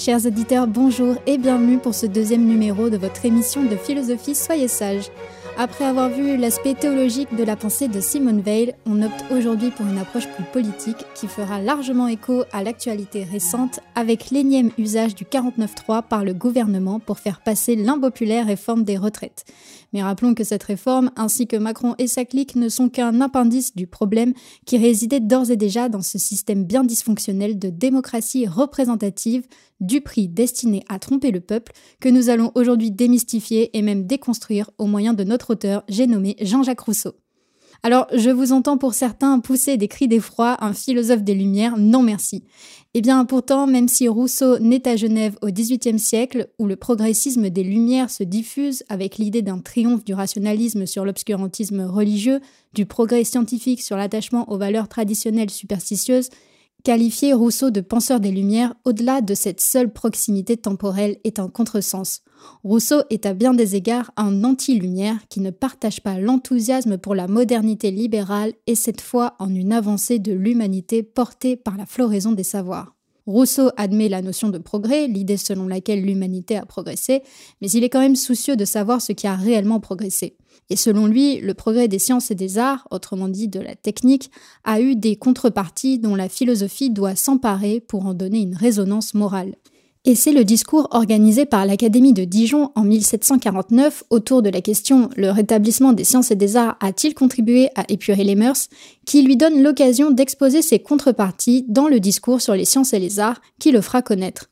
Chers auditeurs, bonjour et bienvenue pour ce deuxième numéro de votre émission de philosophie Soyez sages. Après avoir vu l'aspect théologique de la pensée de Simone Weil, on opte aujourd'hui pour une approche plus politique qui fera largement écho à l'actualité récente avec l'énième usage du 49.3 par le gouvernement pour faire passer l'impopulaire réforme des retraites. Mais rappelons que cette réforme, ainsi que Macron et sa clique, ne sont qu'un appendice du problème qui résidait d'ores et déjà dans ce système bien dysfonctionnel de démocratie représentative du prix destiné à tromper le peuple que nous allons aujourd'hui démystifier et même déconstruire au moyen de notre auteur, j'ai nommé Jean-Jacques Rousseau. Alors, je vous entends pour certains pousser des cris d'effroi, un philosophe des Lumières, non merci. Eh bien, pourtant, même si Rousseau naît à Genève au XVIIIe siècle, où le progressisme des Lumières se diffuse avec l'idée d'un triomphe du rationalisme sur l'obscurantisme religieux, du progrès scientifique sur l'attachement aux valeurs traditionnelles superstitieuses, Qualifier Rousseau de penseur des Lumières au-delà de cette seule proximité temporelle est un contresens. Rousseau est à bien des égards un anti-lumière qui ne partage pas l'enthousiasme pour la modernité libérale et cette fois en une avancée de l'humanité portée par la floraison des savoirs. Rousseau admet la notion de progrès, l'idée selon laquelle l'humanité a progressé, mais il est quand même soucieux de savoir ce qui a réellement progressé. Et selon lui, le progrès des sciences et des arts, autrement dit de la technique, a eu des contreparties dont la philosophie doit s'emparer pour en donner une résonance morale. Et c'est le discours organisé par l'Académie de Dijon en 1749 autour de la question Le rétablissement des sciences et des arts a-t-il contribué à épurer les mœurs? qui lui donne l'occasion d'exposer ses contreparties dans le discours sur les sciences et les arts qui le fera connaître.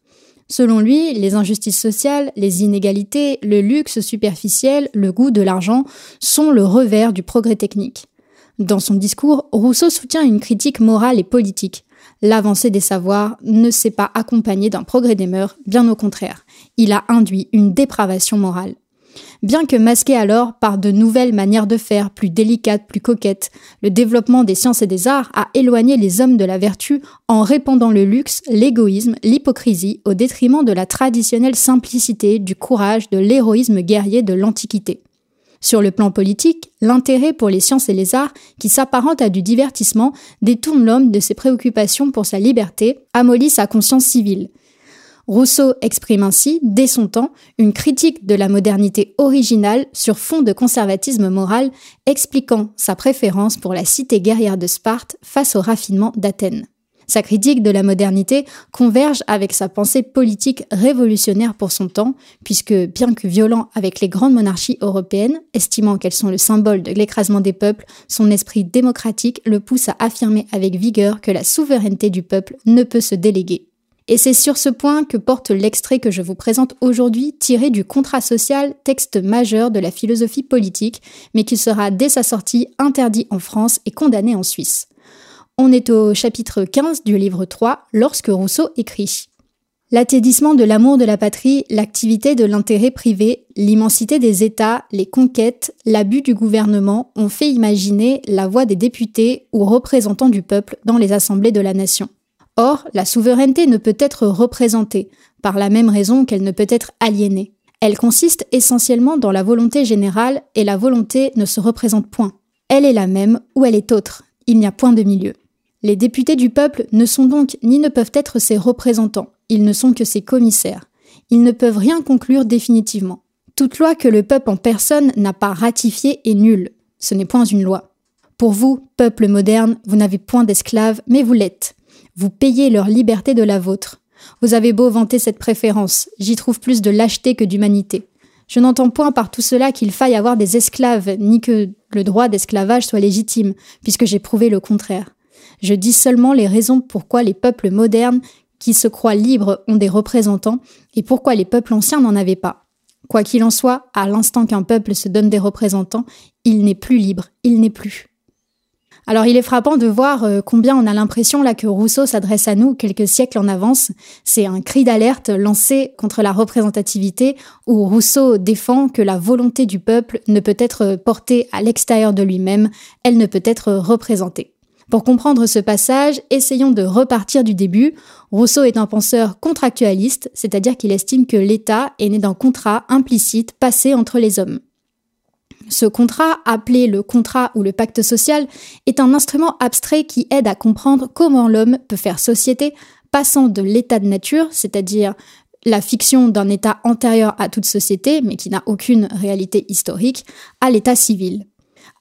Selon lui, les injustices sociales, les inégalités, le luxe superficiel, le goût de l'argent sont le revers du progrès technique. Dans son discours, Rousseau soutient une critique morale et politique. L'avancée des savoirs ne s'est pas accompagnée d'un progrès des mœurs, bien au contraire. Il a induit une dépravation morale bien que masqué alors par de nouvelles manières de faire, plus délicates, plus coquettes. Le développement des sciences et des arts a éloigné les hommes de la vertu en répandant le luxe, l'égoïsme, l'hypocrisie au détriment de la traditionnelle simplicité, du courage, de l'héroïsme guerrier de l'Antiquité. Sur le plan politique, l'intérêt pour les sciences et les arts, qui s'apparente à du divertissement, détourne l'homme de ses préoccupations pour sa liberté, amollit sa conscience civile. Rousseau exprime ainsi, dès son temps, une critique de la modernité originale sur fond de conservatisme moral, expliquant sa préférence pour la cité guerrière de Sparte face au raffinement d'Athènes. Sa critique de la modernité converge avec sa pensée politique révolutionnaire pour son temps, puisque, bien que violent avec les grandes monarchies européennes, estimant qu'elles sont le symbole de l'écrasement des peuples, son esprit démocratique le pousse à affirmer avec vigueur que la souveraineté du peuple ne peut se déléguer et c'est sur ce point que porte l'extrait que je vous présente aujourd'hui, tiré du Contrat social, texte majeur de la philosophie politique, mais qui sera dès sa sortie interdit en France et condamné en Suisse. On est au chapitre 15 du livre 3, lorsque Rousseau écrit L'attédissement de l'amour de la patrie, l'activité de l'intérêt privé, l'immensité des États, les conquêtes, l'abus du gouvernement ont fait imaginer la voix des députés ou représentants du peuple dans les assemblées de la nation. Or, la souveraineté ne peut être représentée, par la même raison qu'elle ne peut être aliénée. Elle consiste essentiellement dans la volonté générale et la volonté ne se représente point. Elle est la même ou elle est autre. Il n'y a point de milieu. Les députés du peuple ne sont donc ni ne peuvent être ses représentants, ils ne sont que ses commissaires. Ils ne peuvent rien conclure définitivement. Toute loi que le peuple en personne n'a pas ratifiée est nulle. Ce n'est point une loi. Pour vous, peuple moderne, vous n'avez point d'esclaves, mais vous l'êtes. Vous payez leur liberté de la vôtre. Vous avez beau vanter cette préférence, j'y trouve plus de lâcheté que d'humanité. Je n'entends point par tout cela qu'il faille avoir des esclaves, ni que le droit d'esclavage soit légitime, puisque j'ai prouvé le contraire. Je dis seulement les raisons pourquoi les peuples modernes qui se croient libres ont des représentants, et pourquoi les peuples anciens n'en avaient pas. Quoi qu'il en soit, à l'instant qu'un peuple se donne des représentants, il n'est plus libre, il n'est plus. Alors il est frappant de voir euh, combien on a l'impression là que Rousseau s'adresse à nous quelques siècles en avance. C'est un cri d'alerte lancé contre la représentativité où Rousseau défend que la volonté du peuple ne peut être portée à l'extérieur de lui-même, elle ne peut être représentée. Pour comprendre ce passage, essayons de repartir du début. Rousseau est un penseur contractualiste, c'est-à-dire qu'il estime que l'État est né d'un contrat implicite passé entre les hommes. Ce contrat, appelé le contrat ou le pacte social, est un instrument abstrait qui aide à comprendre comment l'homme peut faire société passant de l'état de nature, c'est-à-dire la fiction d'un état antérieur à toute société, mais qui n'a aucune réalité historique, à l'état civil.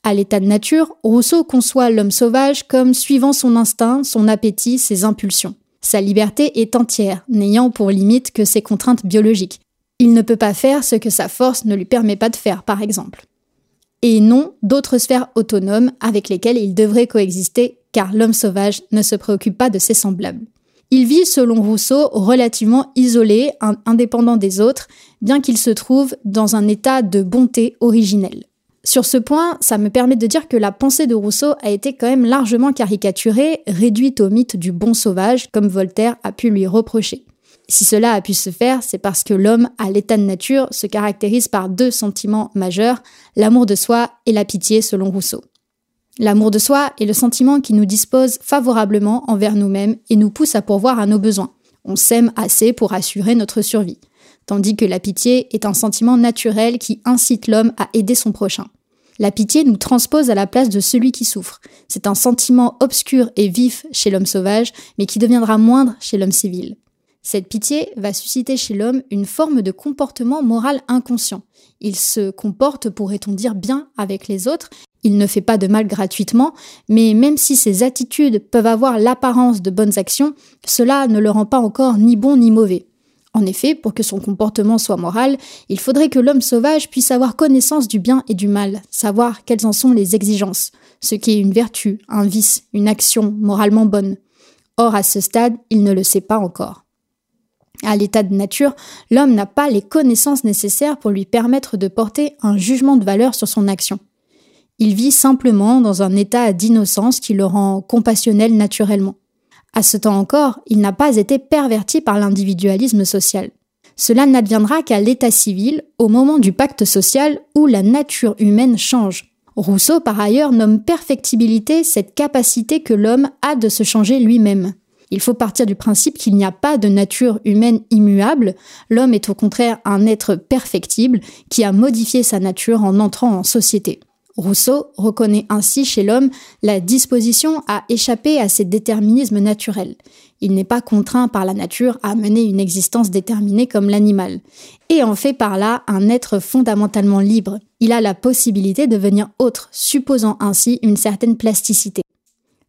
À l'état de nature, Rousseau conçoit l'homme sauvage comme suivant son instinct, son appétit, ses impulsions. Sa liberté est entière, n'ayant pour limite que ses contraintes biologiques. Il ne peut pas faire ce que sa force ne lui permet pas de faire, par exemple. Et non d'autres sphères autonomes avec lesquelles il devrait coexister, car l'homme sauvage ne se préoccupe pas de ses semblables. Il vit, selon Rousseau, relativement isolé, indépendant des autres, bien qu'il se trouve dans un état de bonté originelle. Sur ce point, ça me permet de dire que la pensée de Rousseau a été quand même largement caricaturée, réduite au mythe du bon sauvage, comme Voltaire a pu lui reprocher. Si cela a pu se faire, c'est parce que l'homme, à l'état de nature, se caractérise par deux sentiments majeurs, l'amour de soi et la pitié selon Rousseau. L'amour de soi est le sentiment qui nous dispose favorablement envers nous-mêmes et nous pousse à pourvoir à nos besoins. On s'aime assez pour assurer notre survie. Tandis que la pitié est un sentiment naturel qui incite l'homme à aider son prochain. La pitié nous transpose à la place de celui qui souffre. C'est un sentiment obscur et vif chez l'homme sauvage, mais qui deviendra moindre chez l'homme civil. Cette pitié va susciter chez l'homme une forme de comportement moral inconscient. Il se comporte, pourrait-on dire, bien avec les autres, il ne fait pas de mal gratuitement, mais même si ses attitudes peuvent avoir l'apparence de bonnes actions, cela ne le rend pas encore ni bon ni mauvais. En effet, pour que son comportement soit moral, il faudrait que l'homme sauvage puisse avoir connaissance du bien et du mal, savoir quelles en sont les exigences, ce qui est une vertu, un vice, une action moralement bonne. Or, à ce stade, il ne le sait pas encore. À l'état de nature, l'homme n'a pas les connaissances nécessaires pour lui permettre de porter un jugement de valeur sur son action. Il vit simplement dans un état d'innocence qui le rend compassionnel naturellement. À ce temps encore, il n'a pas été perverti par l'individualisme social. Cela n'adviendra qu'à l'état civil, au moment du pacte social où la nature humaine change. Rousseau, par ailleurs, nomme perfectibilité cette capacité que l'homme a de se changer lui-même. Il faut partir du principe qu'il n'y a pas de nature humaine immuable, l'homme est au contraire un être perfectible qui a modifié sa nature en entrant en société. Rousseau reconnaît ainsi chez l'homme la disposition à échapper à ses déterminismes naturels. Il n'est pas contraint par la nature à mener une existence déterminée comme l'animal, et en fait par là un être fondamentalement libre. Il a la possibilité de devenir autre, supposant ainsi une certaine plasticité.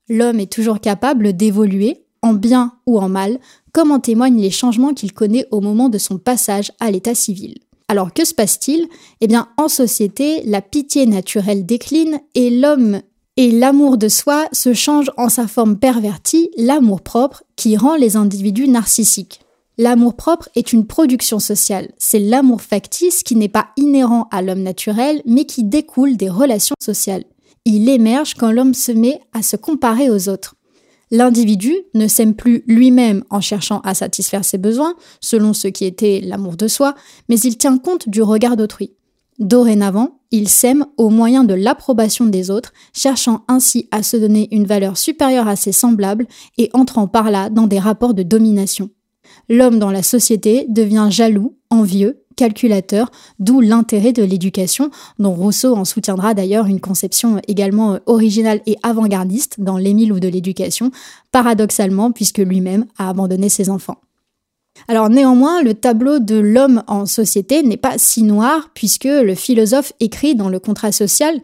L'homme est toujours capable d'évoluer, en bien ou en mal, comme en témoignent les changements qu'il connaît au moment de son passage à l'état civil. Alors que se passe-t-il? Eh bien, en société, la pitié naturelle décline et l'homme et l'amour de soi se change en sa forme pervertie, l'amour propre, qui rend les individus narcissiques. L'amour propre est une production sociale. C'est l'amour factice qui n'est pas inhérent à l'homme naturel, mais qui découle des relations sociales. Il émerge quand l'homme se met à se comparer aux autres. L'individu ne s'aime plus lui-même en cherchant à satisfaire ses besoins, selon ce qui était l'amour de soi, mais il tient compte du regard d'autrui. Dorénavant, il s'aime au moyen de l'approbation des autres, cherchant ainsi à se donner une valeur supérieure à ses semblables et entrant par là dans des rapports de domination. L'homme dans la société devient jaloux, envieux, calculateur, d'où l'intérêt de l'éducation, dont Rousseau en soutiendra d'ailleurs une conception également euh, originale et avant-gardiste dans L'Émile ou de l'éducation, paradoxalement puisque lui-même a abandonné ses enfants. Alors néanmoins, le tableau de l'homme en société n'est pas si noir puisque le philosophe écrit dans le contrat social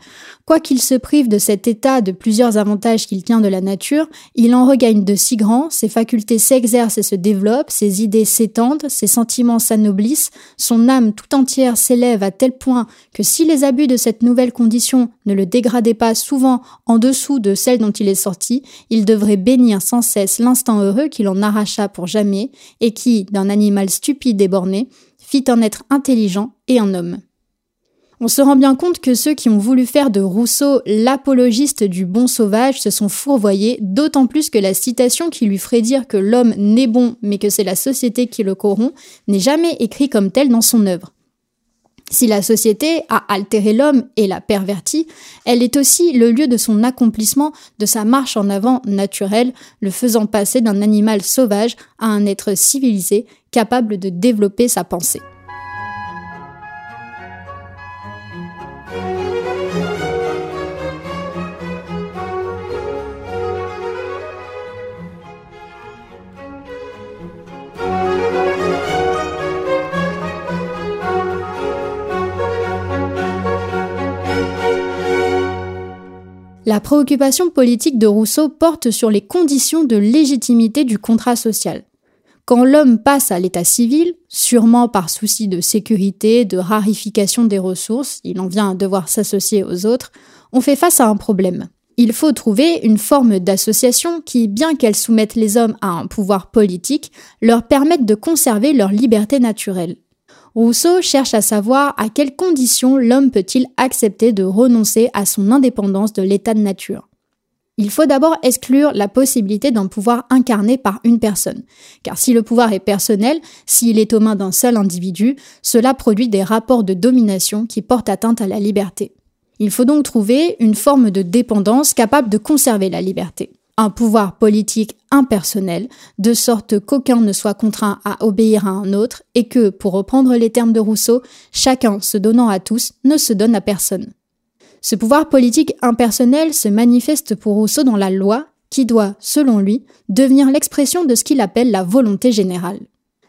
Quoi qu'il se prive de cet état de plusieurs avantages qu'il tient de la nature, il en regagne de si grands, ses facultés s'exercent et se développent, ses idées s'étendent, ses sentiments s'anoblissent, son âme tout entière s'élève à tel point que si les abus de cette nouvelle condition ne le dégradaient pas souvent en dessous de celle dont il est sorti, il devrait bénir sans cesse l'instant heureux qu'il en arracha pour jamais et qui, d'un animal stupide et borné, fit un être intelligent et un homme. On se rend bien compte que ceux qui ont voulu faire de Rousseau l'apologiste du bon sauvage se sont fourvoyés, d'autant plus que la citation qui lui ferait dire que l'homme n'est bon mais que c'est la société qui le corrompt n'est jamais écrite comme telle dans son œuvre. Si la société a altéré l'homme et l'a perverti, elle est aussi le lieu de son accomplissement, de sa marche en avant naturelle, le faisant passer d'un animal sauvage à un être civilisé capable de développer sa pensée. La préoccupation politique de Rousseau porte sur les conditions de légitimité du contrat social. Quand l'homme passe à l'état civil, sûrement par souci de sécurité, de rarification des ressources, il en vient à devoir s'associer aux autres, on fait face à un problème. Il faut trouver une forme d'association qui, bien qu'elle soumette les hommes à un pouvoir politique, leur permette de conserver leur liberté naturelle. Rousseau cherche à savoir à quelles conditions l'homme peut-il accepter de renoncer à son indépendance de l'état de nature. Il faut d'abord exclure la possibilité d'un pouvoir incarné par une personne, car si le pouvoir est personnel, s'il est aux mains d'un seul individu, cela produit des rapports de domination qui portent atteinte à la liberté. Il faut donc trouver une forme de dépendance capable de conserver la liberté. Un pouvoir politique impersonnel, de sorte qu'aucun ne soit contraint à obéir à un autre et que, pour reprendre les termes de Rousseau, chacun se donnant à tous ne se donne à personne. Ce pouvoir politique impersonnel se manifeste pour Rousseau dans la loi qui doit, selon lui, devenir l'expression de ce qu'il appelle la volonté générale.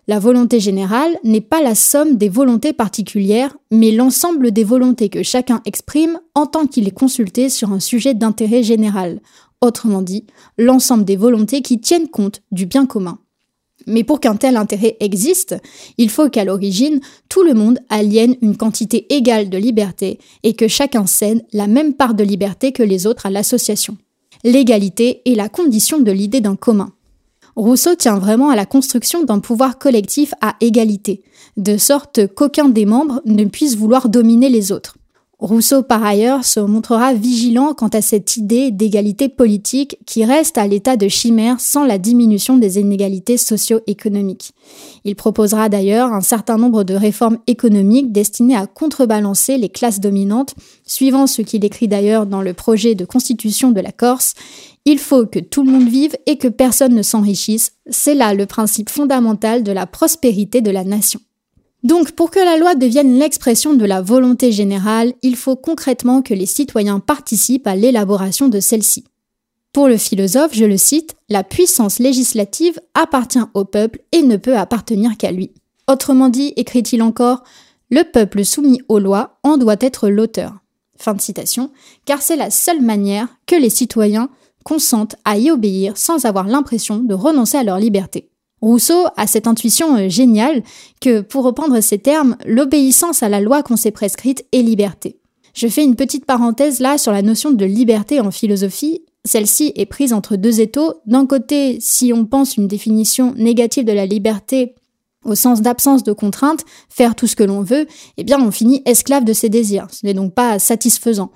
La volonté générale n'est pas la somme des volontés particulières, mais l'ensemble des volontés que chacun exprime en tant qu'il est consulté sur un sujet d'intérêt général, autrement dit, l'ensemble des volontés qui tiennent compte du bien commun. Mais pour qu'un tel intérêt existe, il faut qu'à l'origine, tout le monde aliène une quantité égale de liberté et que chacun cède la même part de liberté que les autres à l'association. L'égalité est la condition de l'idée d'un commun. Rousseau tient vraiment à la construction d'un pouvoir collectif à égalité, de sorte qu'aucun des membres ne puisse vouloir dominer les autres. Rousseau, par ailleurs, se montrera vigilant quant à cette idée d'égalité politique qui reste à l'état de chimère sans la diminution des inégalités socio-économiques. Il proposera d'ailleurs un certain nombre de réformes économiques destinées à contrebalancer les classes dominantes, suivant ce qu'il écrit d'ailleurs dans le projet de constitution de la Corse. Il faut que tout le monde vive et que personne ne s'enrichisse. C'est là le principe fondamental de la prospérité de la nation. Donc pour que la loi devienne l'expression de la volonté générale, il faut concrètement que les citoyens participent à l'élaboration de celle-ci. Pour le philosophe, je le cite, la puissance législative appartient au peuple et ne peut appartenir qu'à lui. Autrement dit, écrit-il encore, le peuple soumis aux lois en doit être l'auteur. Fin de citation, car c'est la seule manière que les citoyens consentent à y obéir sans avoir l'impression de renoncer à leur liberté. Rousseau a cette intuition euh, géniale que, pour reprendre ces termes, l'obéissance à la loi qu'on s'est prescrite est liberté. Je fais une petite parenthèse là sur la notion de liberté en philosophie. Celle-ci est prise entre deux étaux. D'un côté, si on pense une définition négative de la liberté au sens d'absence de contrainte, faire tout ce que l'on veut, eh bien on finit esclave de ses désirs. Ce n'est donc pas satisfaisant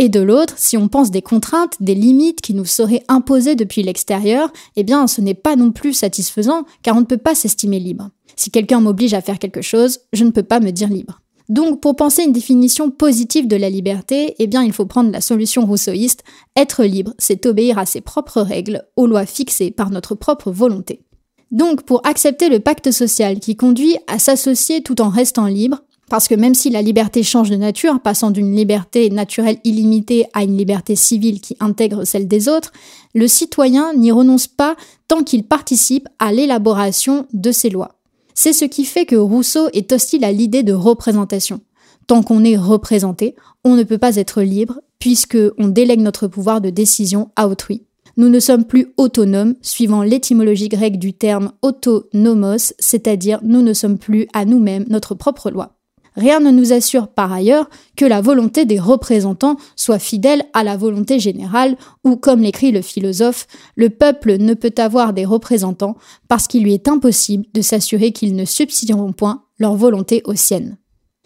et de l'autre, si on pense des contraintes, des limites qui nous seraient imposées depuis l'extérieur, eh bien ce n'est pas non plus satisfaisant car on ne peut pas s'estimer libre. Si quelqu'un m'oblige à faire quelque chose, je ne peux pas me dire libre. Donc pour penser une définition positive de la liberté, eh bien il faut prendre la solution rousseauiste, être libre, c'est obéir à ses propres règles, aux lois fixées par notre propre volonté. Donc pour accepter le pacte social qui conduit à s'associer tout en restant libre, parce que même si la liberté change de nature, passant d'une liberté naturelle illimitée à une liberté civile qui intègre celle des autres, le citoyen n'y renonce pas tant qu'il participe à l'élaboration de ces lois. C'est ce qui fait que Rousseau est hostile à l'idée de représentation. Tant qu'on est représenté, on ne peut pas être libre, puisque on délègue notre pouvoir de décision à autrui. Nous ne sommes plus autonomes, suivant l'étymologie grecque du terme autonomos, c'est-à-dire nous ne sommes plus à nous-mêmes notre propre loi. Rien ne nous assure par ailleurs que la volonté des représentants soit fidèle à la volonté générale, ou comme l'écrit le philosophe, le peuple ne peut avoir des représentants parce qu'il lui est impossible de s'assurer qu'ils ne subsidieront point leur volonté aux siennes.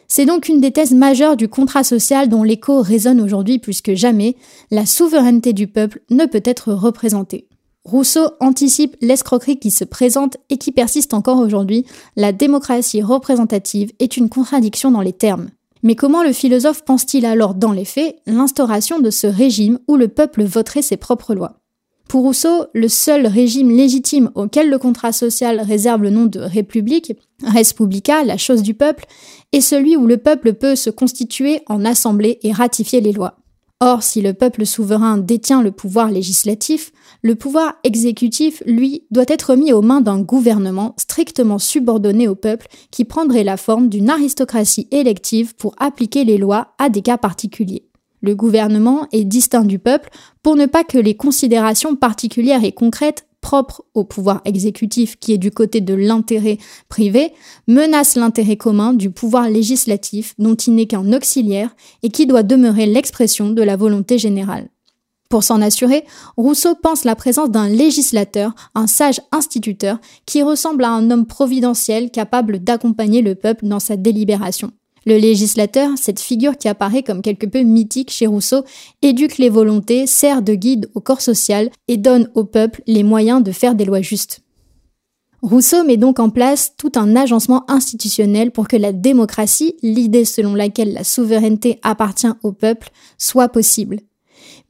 C'est donc une des thèses majeures du contrat social dont l'écho résonne aujourd'hui plus que jamais, la souveraineté du peuple ne peut être représentée. Rousseau anticipe l'escroquerie qui se présente et qui persiste encore aujourd'hui. La démocratie représentative est une contradiction dans les termes. Mais comment le philosophe pense-t-il alors dans les faits l'instauration de ce régime où le peuple voterait ses propres lois? Pour Rousseau, le seul régime légitime auquel le contrat social réserve le nom de république, res publica, la chose du peuple, est celui où le peuple peut se constituer en assemblée et ratifier les lois. Or, si le peuple souverain détient le pouvoir législatif, le pouvoir exécutif, lui, doit être mis aux mains d'un gouvernement strictement subordonné au peuple qui prendrait la forme d'une aristocratie élective pour appliquer les lois à des cas particuliers. Le gouvernement est distinct du peuple pour ne pas que les considérations particulières et concrètes propres au pouvoir exécutif qui est du côté de l'intérêt privé menacent l'intérêt commun du pouvoir législatif dont il n'est qu'un auxiliaire et qui doit demeurer l'expression de la volonté générale. Pour s'en assurer, Rousseau pense la présence d'un législateur, un sage instituteur, qui ressemble à un homme providentiel capable d'accompagner le peuple dans sa délibération. Le législateur, cette figure qui apparaît comme quelque peu mythique chez Rousseau, éduque les volontés, sert de guide au corps social et donne au peuple les moyens de faire des lois justes. Rousseau met donc en place tout un agencement institutionnel pour que la démocratie, l'idée selon laquelle la souveraineté appartient au peuple, soit possible.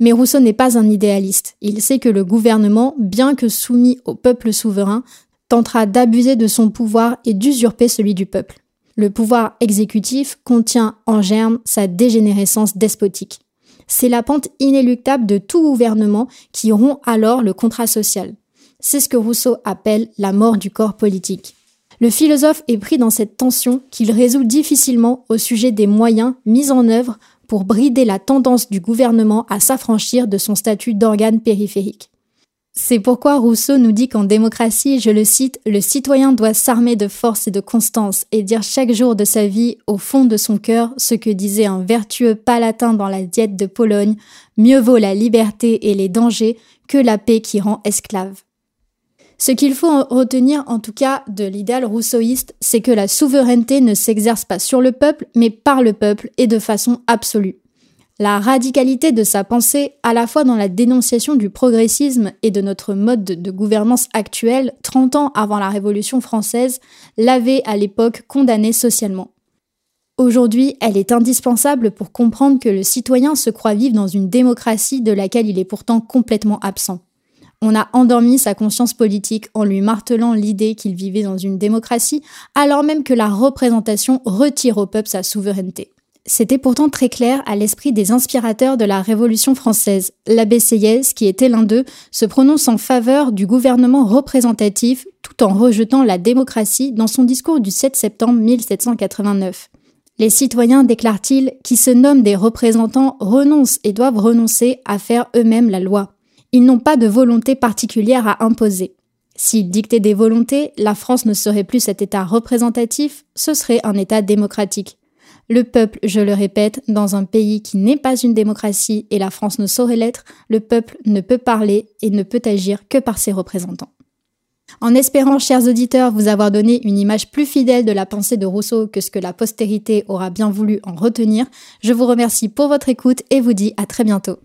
Mais Rousseau n'est pas un idéaliste. Il sait que le gouvernement, bien que soumis au peuple souverain, tentera d'abuser de son pouvoir et d'usurper celui du peuple. Le pouvoir exécutif contient en germe sa dégénérescence despotique. C'est la pente inéluctable de tout gouvernement qui rompt alors le contrat social. C'est ce que Rousseau appelle la mort du corps politique. Le philosophe est pris dans cette tension qu'il résout difficilement au sujet des moyens mis en œuvre pour brider la tendance du gouvernement à s'affranchir de son statut d'organe périphérique. C'est pourquoi Rousseau nous dit qu'en démocratie, je le cite, le citoyen doit s'armer de force et de constance et dire chaque jour de sa vie, au fond de son cœur, ce que disait un vertueux palatin dans la diète de Pologne, mieux vaut la liberté et les dangers que la paix qui rend esclave. Ce qu'il faut retenir en tout cas de l'idéal rousseauiste, c'est que la souveraineté ne s'exerce pas sur le peuple, mais par le peuple et de façon absolue. La radicalité de sa pensée, à la fois dans la dénonciation du progressisme et de notre mode de gouvernance actuel, 30 ans avant la Révolution française, l'avait à l'époque condamné socialement. Aujourd'hui, elle est indispensable pour comprendre que le citoyen se croit vivre dans une démocratie de laquelle il est pourtant complètement absent. On a endormi sa conscience politique en lui martelant l'idée qu'il vivait dans une démocratie, alors même que la représentation retire au peuple sa souveraineté. C'était pourtant très clair à l'esprit des inspirateurs de la Révolution française. L'abbé Sieyès, qui était l'un d'eux, se prononce en faveur du gouvernement représentatif tout en rejetant la démocratie dans son discours du 7 septembre 1789. Les citoyens, déclare-t-il, qui se nomment des représentants renoncent et doivent renoncer à faire eux-mêmes la loi. Ils n'ont pas de volonté particulière à imposer. S'ils dictaient des volontés, la France ne serait plus cet État représentatif, ce serait un État démocratique. Le peuple, je le répète, dans un pays qui n'est pas une démocratie et la France ne saurait l'être, le peuple ne peut parler et ne peut agir que par ses représentants. En espérant, chers auditeurs, vous avoir donné une image plus fidèle de la pensée de Rousseau que ce que la postérité aura bien voulu en retenir, je vous remercie pour votre écoute et vous dis à très bientôt.